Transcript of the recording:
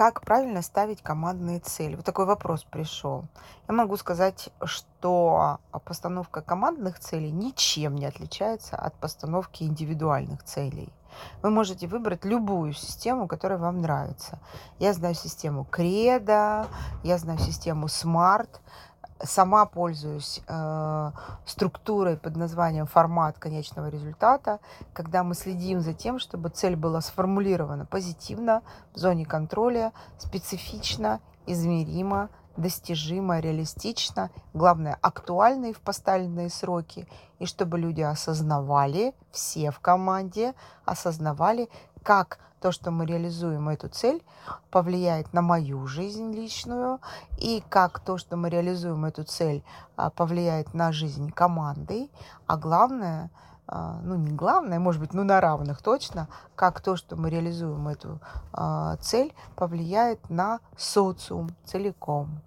Как правильно ставить командные цели? Вот такой вопрос пришел. Я могу сказать, что постановка командных целей ничем не отличается от постановки индивидуальных целей. Вы можете выбрать любую систему, которая вам нравится. Я знаю систему Credo, я знаю систему Smart, сама пользуюсь э, структурой под названием формат конечного результата, когда мы следим за тем, чтобы цель была сформулирована позитивно, в зоне контроля, специфично, измеримо, достижимо, реалистично, главное, актуально и в поставленные сроки, и чтобы люди осознавали, все в команде осознавали, как то, что мы реализуем эту цель, повлияет на мою жизнь личную, и как то, что мы реализуем эту цель, а, повлияет на жизнь команды, а главное, а, ну не главное, может быть, ну на равных точно, как то, что мы реализуем эту а, цель, повлияет на социум целиком.